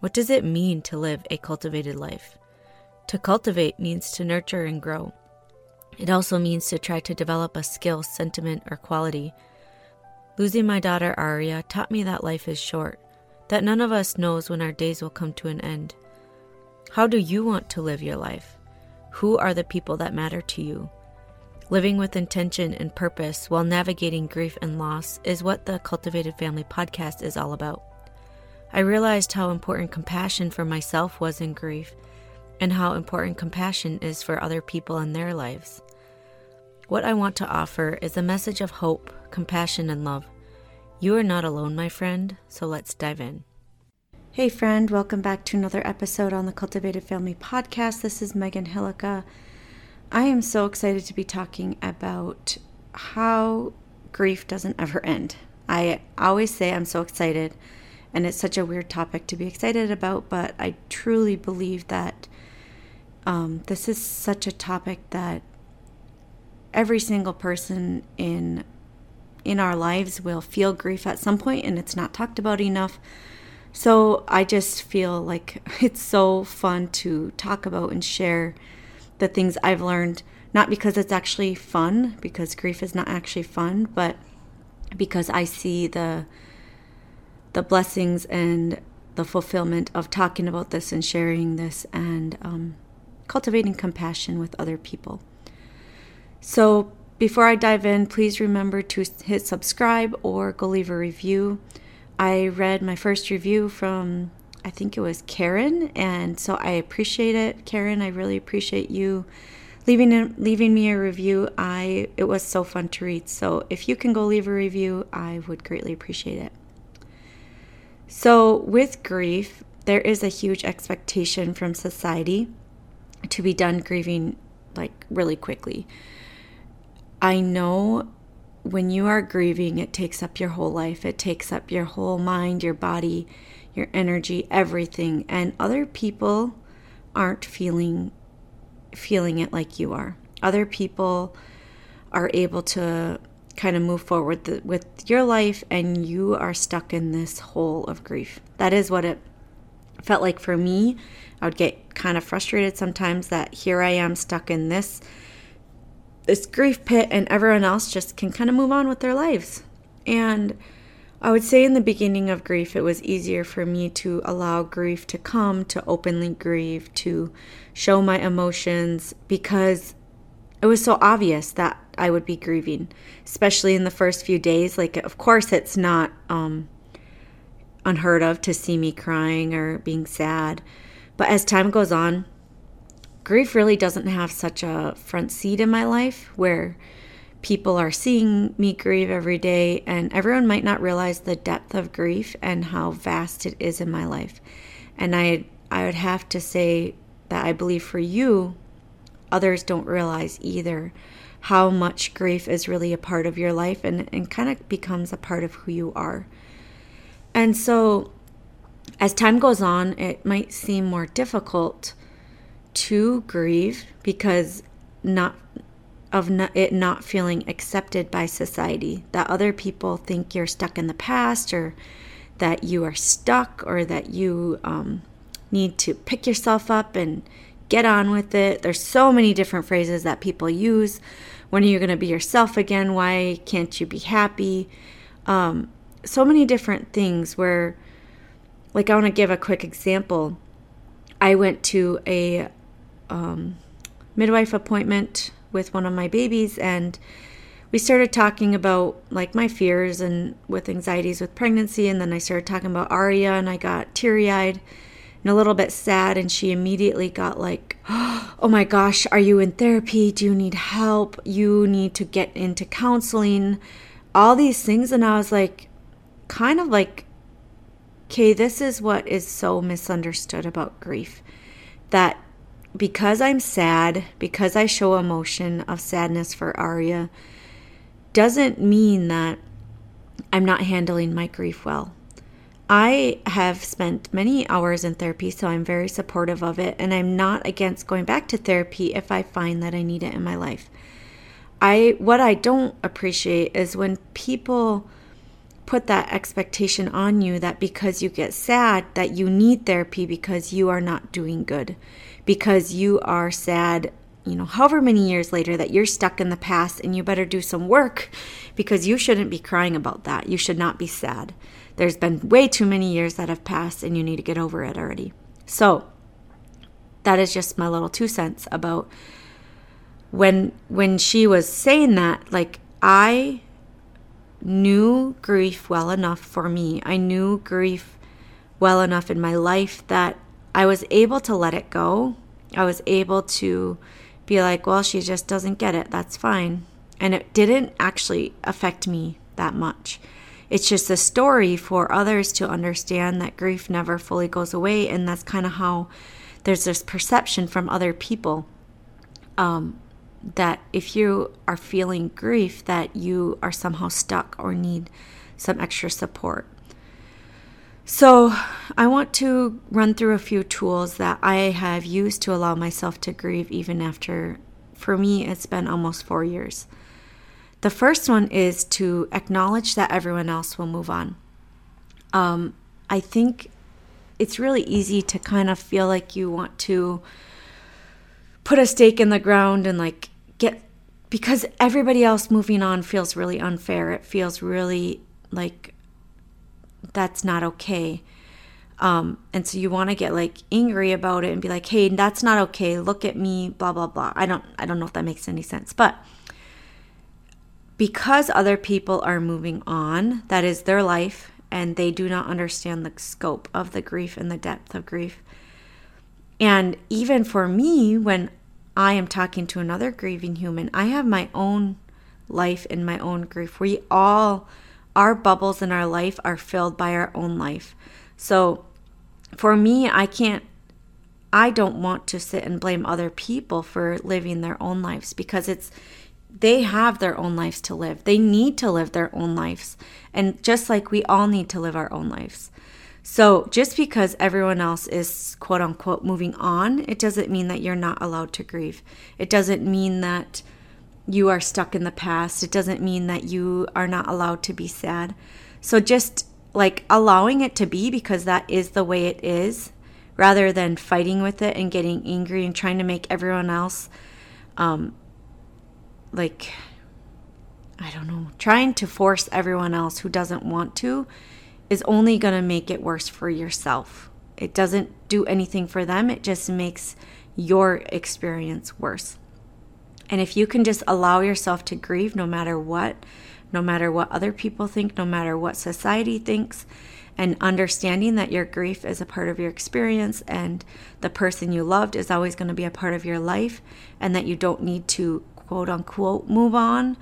What does it mean to live a cultivated life? To cultivate means to nurture and grow. It also means to try to develop a skill, sentiment, or quality. Losing my daughter Aria taught me that life is short, that none of us knows when our days will come to an end. How do you want to live your life? Who are the people that matter to you? Living with intention and purpose while navigating grief and loss is what the Cultivated Family podcast is all about. I realized how important compassion for myself was in grief and how important compassion is for other people in their lives. What I want to offer is a message of hope, compassion, and love. You are not alone, my friend, so let's dive in. Hey, friend, welcome back to another episode on the Cultivated Family podcast. This is Megan Hillica. I am so excited to be talking about how grief doesn't ever end. I always say I'm so excited and it's such a weird topic to be excited about, but I truly believe that um, this is such a topic that every single person in in our lives will feel grief at some point and it's not talked about enough. So I just feel like it's so fun to talk about and share the things I've learned, not because it's actually fun, because grief is not actually fun, but because I see the the blessings and the fulfillment of talking about this and sharing this and um, cultivating compassion with other people. So, before I dive in, please remember to hit subscribe or go leave a review. I read my first review from, I think it was Karen, and so I appreciate it. Karen, I really appreciate you leaving leaving me a review. I it was so fun to read. So if you can go leave a review, I would greatly appreciate it. So, with grief, there is a huge expectation from society to be done grieving like really quickly. I know when you are grieving, it takes up your whole life, it takes up your whole mind, your body, your energy, everything. And other people aren't feeling feeling it like you are. Other people are able to kind of move forward with your life and you are stuck in this hole of grief. That is what it felt like for me. I would get kind of frustrated sometimes that here I am stuck in this this grief pit and everyone else just can kind of move on with their lives. And I would say in the beginning of grief, it was easier for me to allow grief to come, to openly grieve, to show my emotions because it was so obvious that I would be grieving, especially in the first few days. Like, of course, it's not um, unheard of to see me crying or being sad. But as time goes on, grief really doesn't have such a front seat in my life where people are seeing me grieve every day, and everyone might not realize the depth of grief and how vast it is in my life. And I, I would have to say that I believe for you, others don't realize either how much grief is really a part of your life and, and kind of becomes a part of who you are. And so, as time goes on, it might seem more difficult to grieve because not of not, it not feeling accepted by society that other people think you're stuck in the past or that you are stuck or that you um, need to pick yourself up and get on with it. There's so many different phrases that people use. When are you going to be yourself again? Why can't you be happy? Um, so many different things where, like, I want to give a quick example. I went to a um, midwife appointment with one of my babies and we started talking about like my fears and with anxieties with pregnancy and then I started talking about Aria and I got teary-eyed and a little bit sad. And she immediately got like, Oh my gosh, are you in therapy? Do you need help? You need to get into counseling, all these things. And I was like, kind of like, okay, this is what is so misunderstood about grief. That because I'm sad, because I show emotion of sadness for Aria, doesn't mean that I'm not handling my grief well. I have spent many hours in therapy, so I'm very supportive of it, and I'm not against going back to therapy if I find that I need it in my life. I what I don't appreciate is when people put that expectation on you that because you get sad that you need therapy because you are not doing good because you are sad you know however many years later that you're stuck in the past and you better do some work because you shouldn't be crying about that you should not be sad there's been way too many years that have passed and you need to get over it already. So that is just my little two cents about when when she was saying that like i knew grief well enough for me. I knew grief well enough in my life that i was able to let it go. I was able to be like well she just doesn't get it. That's fine. And it didn't actually affect me that much it's just a story for others to understand that grief never fully goes away and that's kind of how there's this perception from other people um, that if you are feeling grief that you are somehow stuck or need some extra support. So i want to run through a few tools that i have used to allow myself to grieve even after for me it's been almost four years the first one is to acknowledge that everyone else will move on um, i think it's really easy to kind of feel like you want to put a stake in the ground and like get because everybody else moving on feels really unfair. It feels really like that's not okay. Um, and so you want to get like angry about it and be like, "Hey, that's not okay. Look at me." Blah blah blah. I don't I don't know if that makes any sense, but because other people are moving on, that is their life, and they do not understand the scope of the grief and the depth of grief. And even for me, when I am talking to another grieving human, I have my own life and my own grief. We all, our bubbles in our life are filled by our own life. So for me, I can't, I don't want to sit and blame other people for living their own lives because it's, they have their own lives to live. They need to live their own lives. And just like we all need to live our own lives. So just because everyone else is quote unquote moving on, it doesn't mean that you're not allowed to grieve. It doesn't mean that you are stuck in the past. It doesn't mean that you are not allowed to be sad. So just like allowing it to be because that is the way it is rather than fighting with it and getting angry and trying to make everyone else um, like I don't know, trying to force everyone else who doesn't want to is only going to make it worse for yourself. It doesn't do anything for them, it just makes your experience worse. And if you can just allow yourself to grieve no matter what, no matter what other people think, no matter what society thinks, and understanding that your grief is a part of your experience and the person you loved is always going to be a part of your life, and that you don't need to quote unquote move on,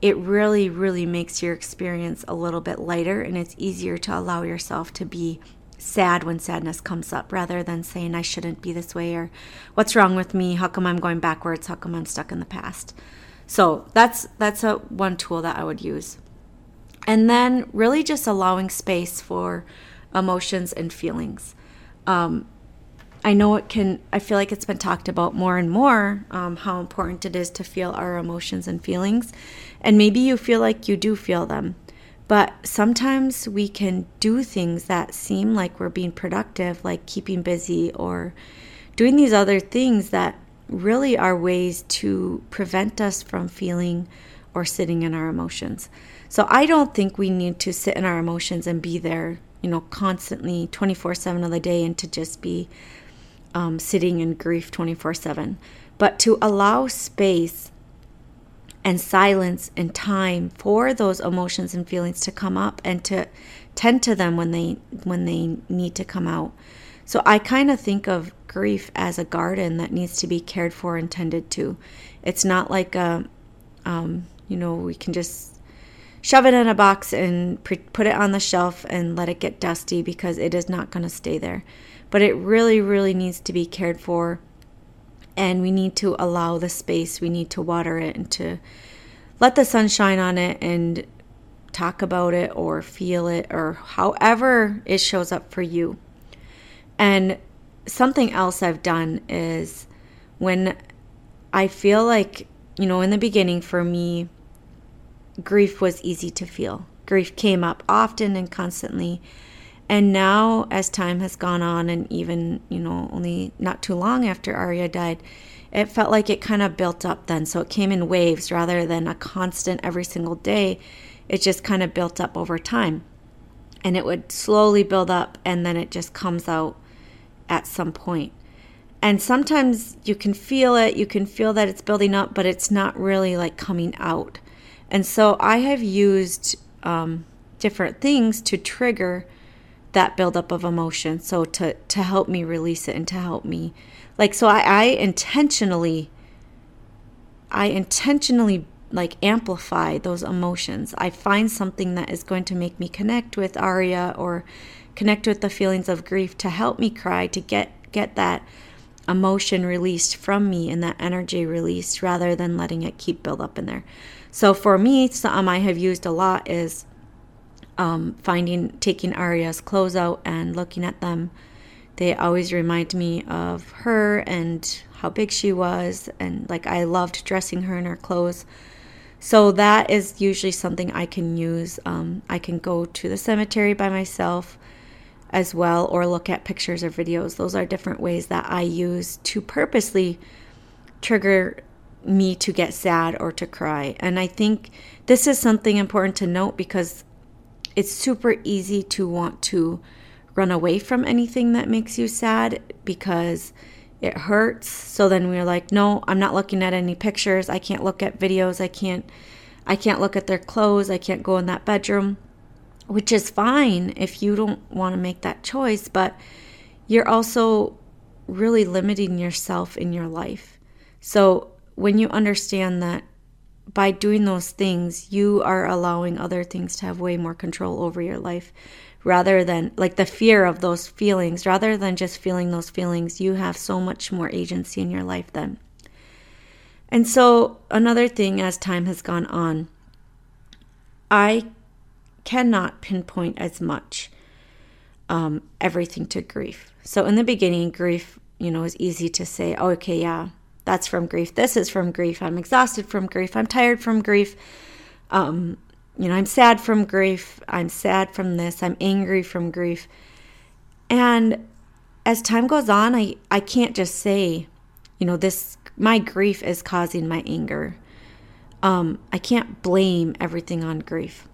it really, really makes your experience a little bit lighter and it's easier to allow yourself to be sad when sadness comes up rather than saying, I shouldn't be this way or what's wrong with me? How come I'm going backwards? How come I'm stuck in the past? So that's that's a one tool that I would use. And then really just allowing space for emotions and feelings. Um, I know it can, I feel like it's been talked about more and more um, how important it is to feel our emotions and feelings. And maybe you feel like you do feel them. But sometimes we can do things that seem like we're being productive, like keeping busy or doing these other things that really are ways to prevent us from feeling or sitting in our emotions. So I don't think we need to sit in our emotions and be there, you know, constantly 24 7 of the day and to just be um, sitting in grief 24 7, but to allow space and silence and time for those emotions and feelings to come up and to tend to them when they when they need to come out. So I kind of think of grief as a garden that needs to be cared for and tended to. It's not like a, um, you know, we can just shove it in a box and pre- put it on the shelf and let it get dusty because it is not going to stay there but it really, really needs to be cared for. And we need to allow the space, we need to water it and to let the sun shine on it and talk about it or feel it or however it shows up for you. And something else I've done is when I feel like, you know, in the beginning for me, grief was easy to feel. grief came up often and constantly. And now, as time has gone on, and even, you know, only not too long after Aria died, it felt like it kind of built up then. So it came in waves rather than a constant every single day. It just kind of built up over time. And it would slowly build up, and then it just comes out at some point. And sometimes you can feel it, you can feel that it's building up, but it's not really like coming out. And so I have used um, different things to trigger that buildup of emotion. So to to help me release it and to help me, like, so I, I intentionally, I intentionally like amplify those emotions. I find something that is going to make me connect with aria or connect with the feelings of grief to help me cry to get get that emotion released from me and that energy released rather than letting it keep build up in there. So for me, something I have used a lot is um, finding, taking Aria's clothes out and looking at them. They always remind me of her and how big she was, and like I loved dressing her in her clothes. So that is usually something I can use. Um, I can go to the cemetery by myself as well, or look at pictures or videos. Those are different ways that I use to purposely trigger me to get sad or to cry. And I think this is something important to note because it's super easy to want to run away from anything that makes you sad because it hurts. So then we're like, no, I'm not looking at any pictures. I can't look at videos. I can't I can't look at their clothes. I can't go in that bedroom, which is fine if you don't want to make that choice, but you're also really limiting yourself in your life. So when you understand that by doing those things, you are allowing other things to have way more control over your life rather than like the fear of those feelings, rather than just feeling those feelings, you have so much more agency in your life then. And so, another thing as time has gone on, I cannot pinpoint as much um, everything to grief. So, in the beginning, grief, you know, is easy to say, oh, okay, yeah, that's from grief. This is from grief. I'm exhausted from grief. I'm tired from grief. Um, you know, I'm sad from grief. I'm sad from this. I'm angry from grief. And as time goes on, I, I can't just say, you know, this, my grief is causing my anger. Um, I can't blame everything on grief.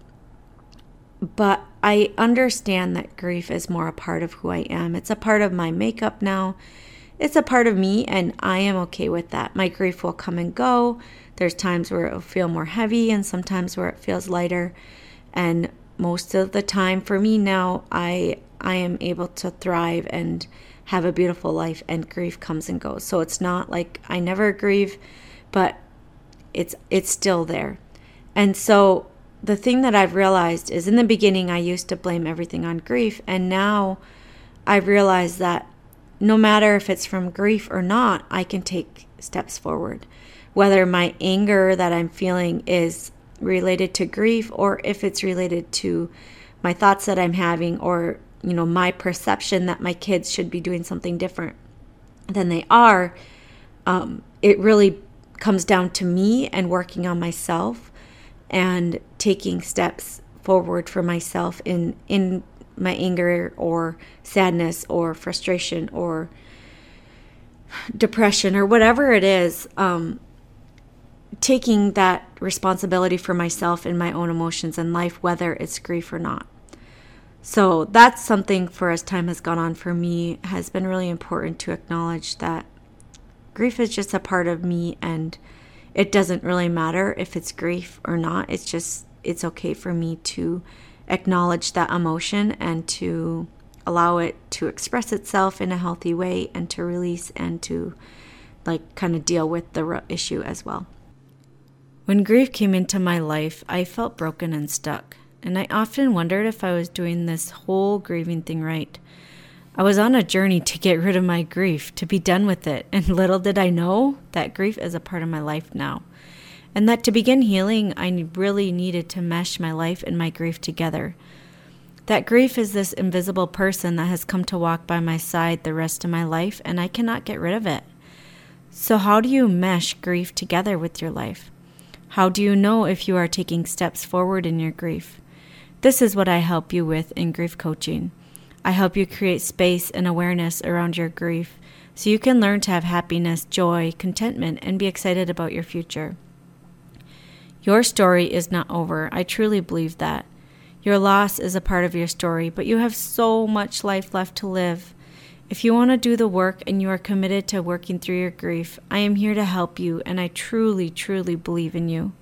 But I understand that grief is more a part of who I am. It's a part of my makeup now. It's a part of me, and I am okay with that. My grief will come and go. There's times where it'll feel more heavy, and sometimes where it feels lighter. And most of the time, for me now, I I am able to thrive and have a beautiful life, and grief comes and goes. So it's not like I never grieve, but it's it's still there. And so the thing that I've realized is in the beginning I used to blame everything on grief and now I've realized that no matter if it's from grief or not, I can take steps forward. Whether my anger that I'm feeling is related to grief or if it's related to my thoughts that I'm having or, you know, my perception that my kids should be doing something different than they are, um, it really comes down to me and working on myself and taking steps forward for myself in in my anger or sadness or frustration or depression or whatever it is, um, taking that responsibility for myself and my own emotions and life, whether it's grief or not. So that's something for as time has gone on for me has been really important to acknowledge that grief is just a part of me and it doesn't really matter if it's grief or not. It's just it's okay for me to acknowledge that emotion and to allow it to express itself in a healthy way and to release and to like kind of deal with the issue as well. When grief came into my life, I felt broken and stuck, and I often wondered if I was doing this whole grieving thing right. I was on a journey to get rid of my grief, to be done with it, and little did I know that grief is a part of my life now and that to begin healing, I really needed to mesh my life and my grief together. That grief is this invisible person that has come to walk by my side the rest of my life, and I cannot get rid of it. So, how do you mesh grief together with your life? How do you know if you are taking steps forward in your grief? This is what I help you with in grief coaching. I help you create space and awareness around your grief so you can learn to have happiness, joy, contentment, and be excited about your future. Your story is not over. I truly believe that. Your loss is a part of your story, but you have so much life left to live. If you want to do the work and you are committed to working through your grief, I am here to help you, and I truly, truly believe in you.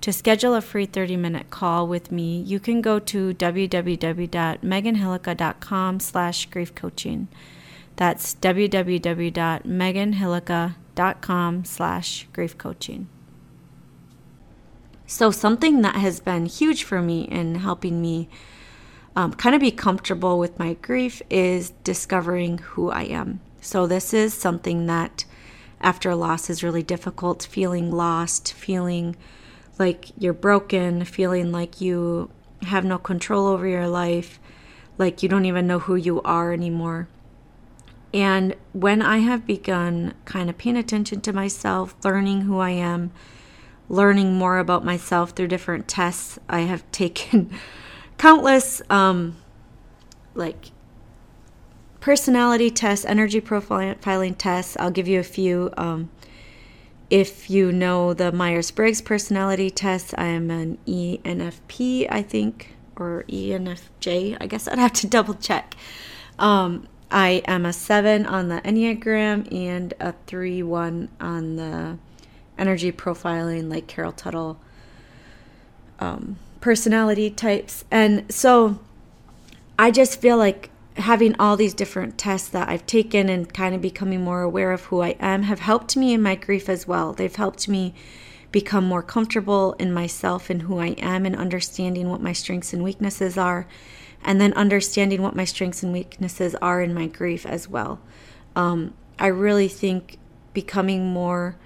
To schedule a free 30 minute call with me, you can go to www.meganhillica.com slash grief coaching. That's www.meganhillica.com slash grief coaching. So, something that has been huge for me in helping me um, kind of be comfortable with my grief is discovering who I am. So, this is something that after loss is really difficult feeling lost, feeling like you're broken, feeling like you have no control over your life, like you don't even know who you are anymore. And when I have begun kind of paying attention to myself, learning who I am, learning more about myself through different tests, I have taken countless um, like personality tests, energy profiling tests. I'll give you a few. Um, if you know the Myers Briggs personality test, I am an ENFP, I think, or ENFJ. I guess I'd have to double check. Um, I am a seven on the Enneagram and a three one on the energy profiling, like Carol Tuttle um, personality types. And so I just feel like having all these different tests that I've taken and kind of becoming more aware of who I am have helped me in my grief as well. They've helped me become more comfortable in myself and who I am and understanding what my strengths and weaknesses are and then understanding what my strengths and weaknesses are in my grief as well. Um, I really think becoming more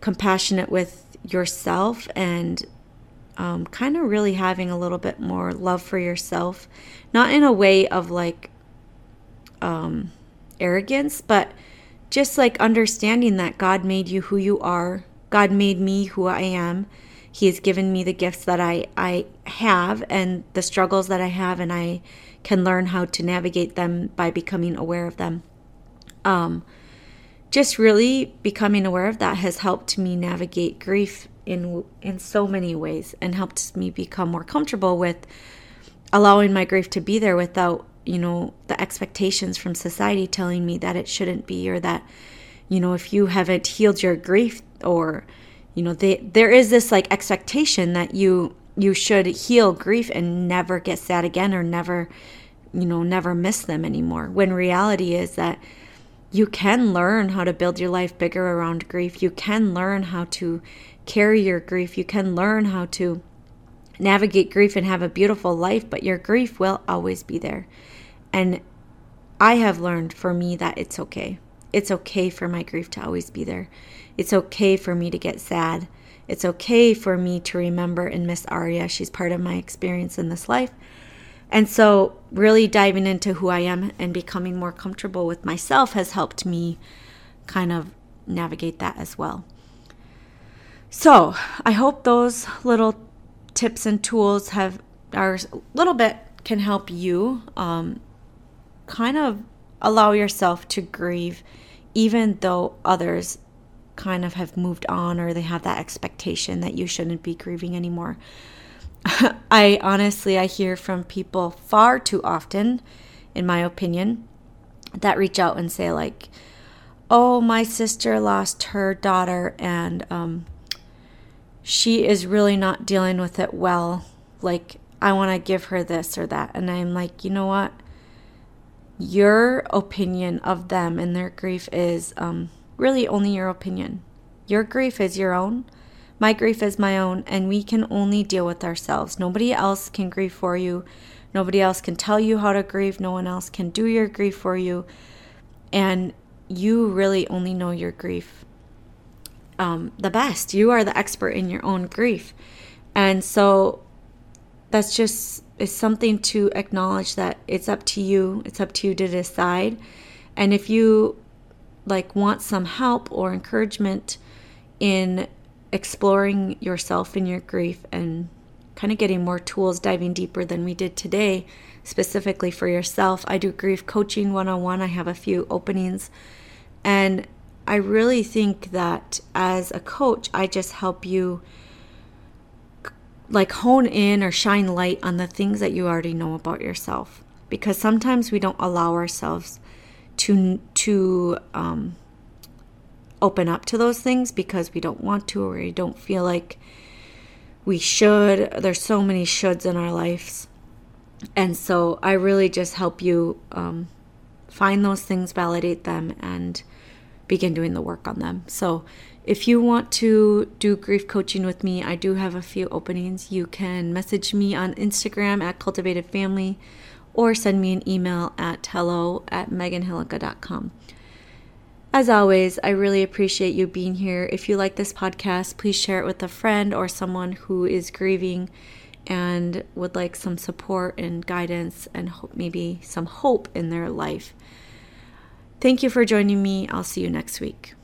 compassionate with yourself and um, kind of really having a little bit more love for yourself, not in a way of like um, arrogance, but just like understanding that God made you who you are. God made me who I am he has given me the gifts that I, I have and the struggles that I have, and I can learn how to navigate them by becoming aware of them. Um, just really becoming aware of that has helped me navigate grief in in so many ways and helped me become more comfortable with allowing my grief to be there without you know the expectations from society telling me that it shouldn't be or that you know if you haven't healed your grief or you know they, there is this like expectation that you you should heal grief and never get sad again or never you know never miss them anymore when reality is that you can learn how to build your life bigger around grief you can learn how to carry your grief you can learn how to navigate grief and have a beautiful life but your grief will always be there and i have learned for me that it's okay it's okay for my grief to always be there it's okay for me to get sad. It's okay for me to remember and miss Aria. She's part of my experience in this life. And so, really diving into who I am and becoming more comfortable with myself has helped me kind of navigate that as well. So, I hope those little tips and tools have are a little bit can help you um, kind of allow yourself to grieve, even though others kind of have moved on or they have that expectation that you shouldn't be grieving anymore. I honestly I hear from people far too often in my opinion that reach out and say like oh my sister lost her daughter and um, she is really not dealing with it well like I want to give her this or that and I'm like you know what your opinion of them and their grief is um, really only your opinion. Your grief is your own. My grief is my own, and we can only deal with ourselves. Nobody else can grieve for you. Nobody else can tell you how to grieve. No one else can do your grief for you. And you really only know your grief um, the best. You are the expert in your own grief. And so that's just it's something to acknowledge that it's up to you. It's up to you to decide. And if you like want some help or encouragement in exploring yourself in your grief and kind of getting more tools, diving deeper than we did today, specifically for yourself. I do grief coaching one on one, I have a few openings. And I really think that as a coach, I just help you like hone in or shine light on the things that you already know about yourself because sometimes we don't allow ourselves to to um, open up to those things because we don't want to or we don't feel like we should there's so many shoulds in our lives and so i really just help you um, find those things validate them and begin doing the work on them so if you want to do grief coaching with me, I do have a few openings. You can message me on Instagram at Cultivated Family or send me an email at hello at meganhillica.com. As always, I really appreciate you being here. If you like this podcast, please share it with a friend or someone who is grieving and would like some support and guidance and hope, maybe some hope in their life. Thank you for joining me. I'll see you next week.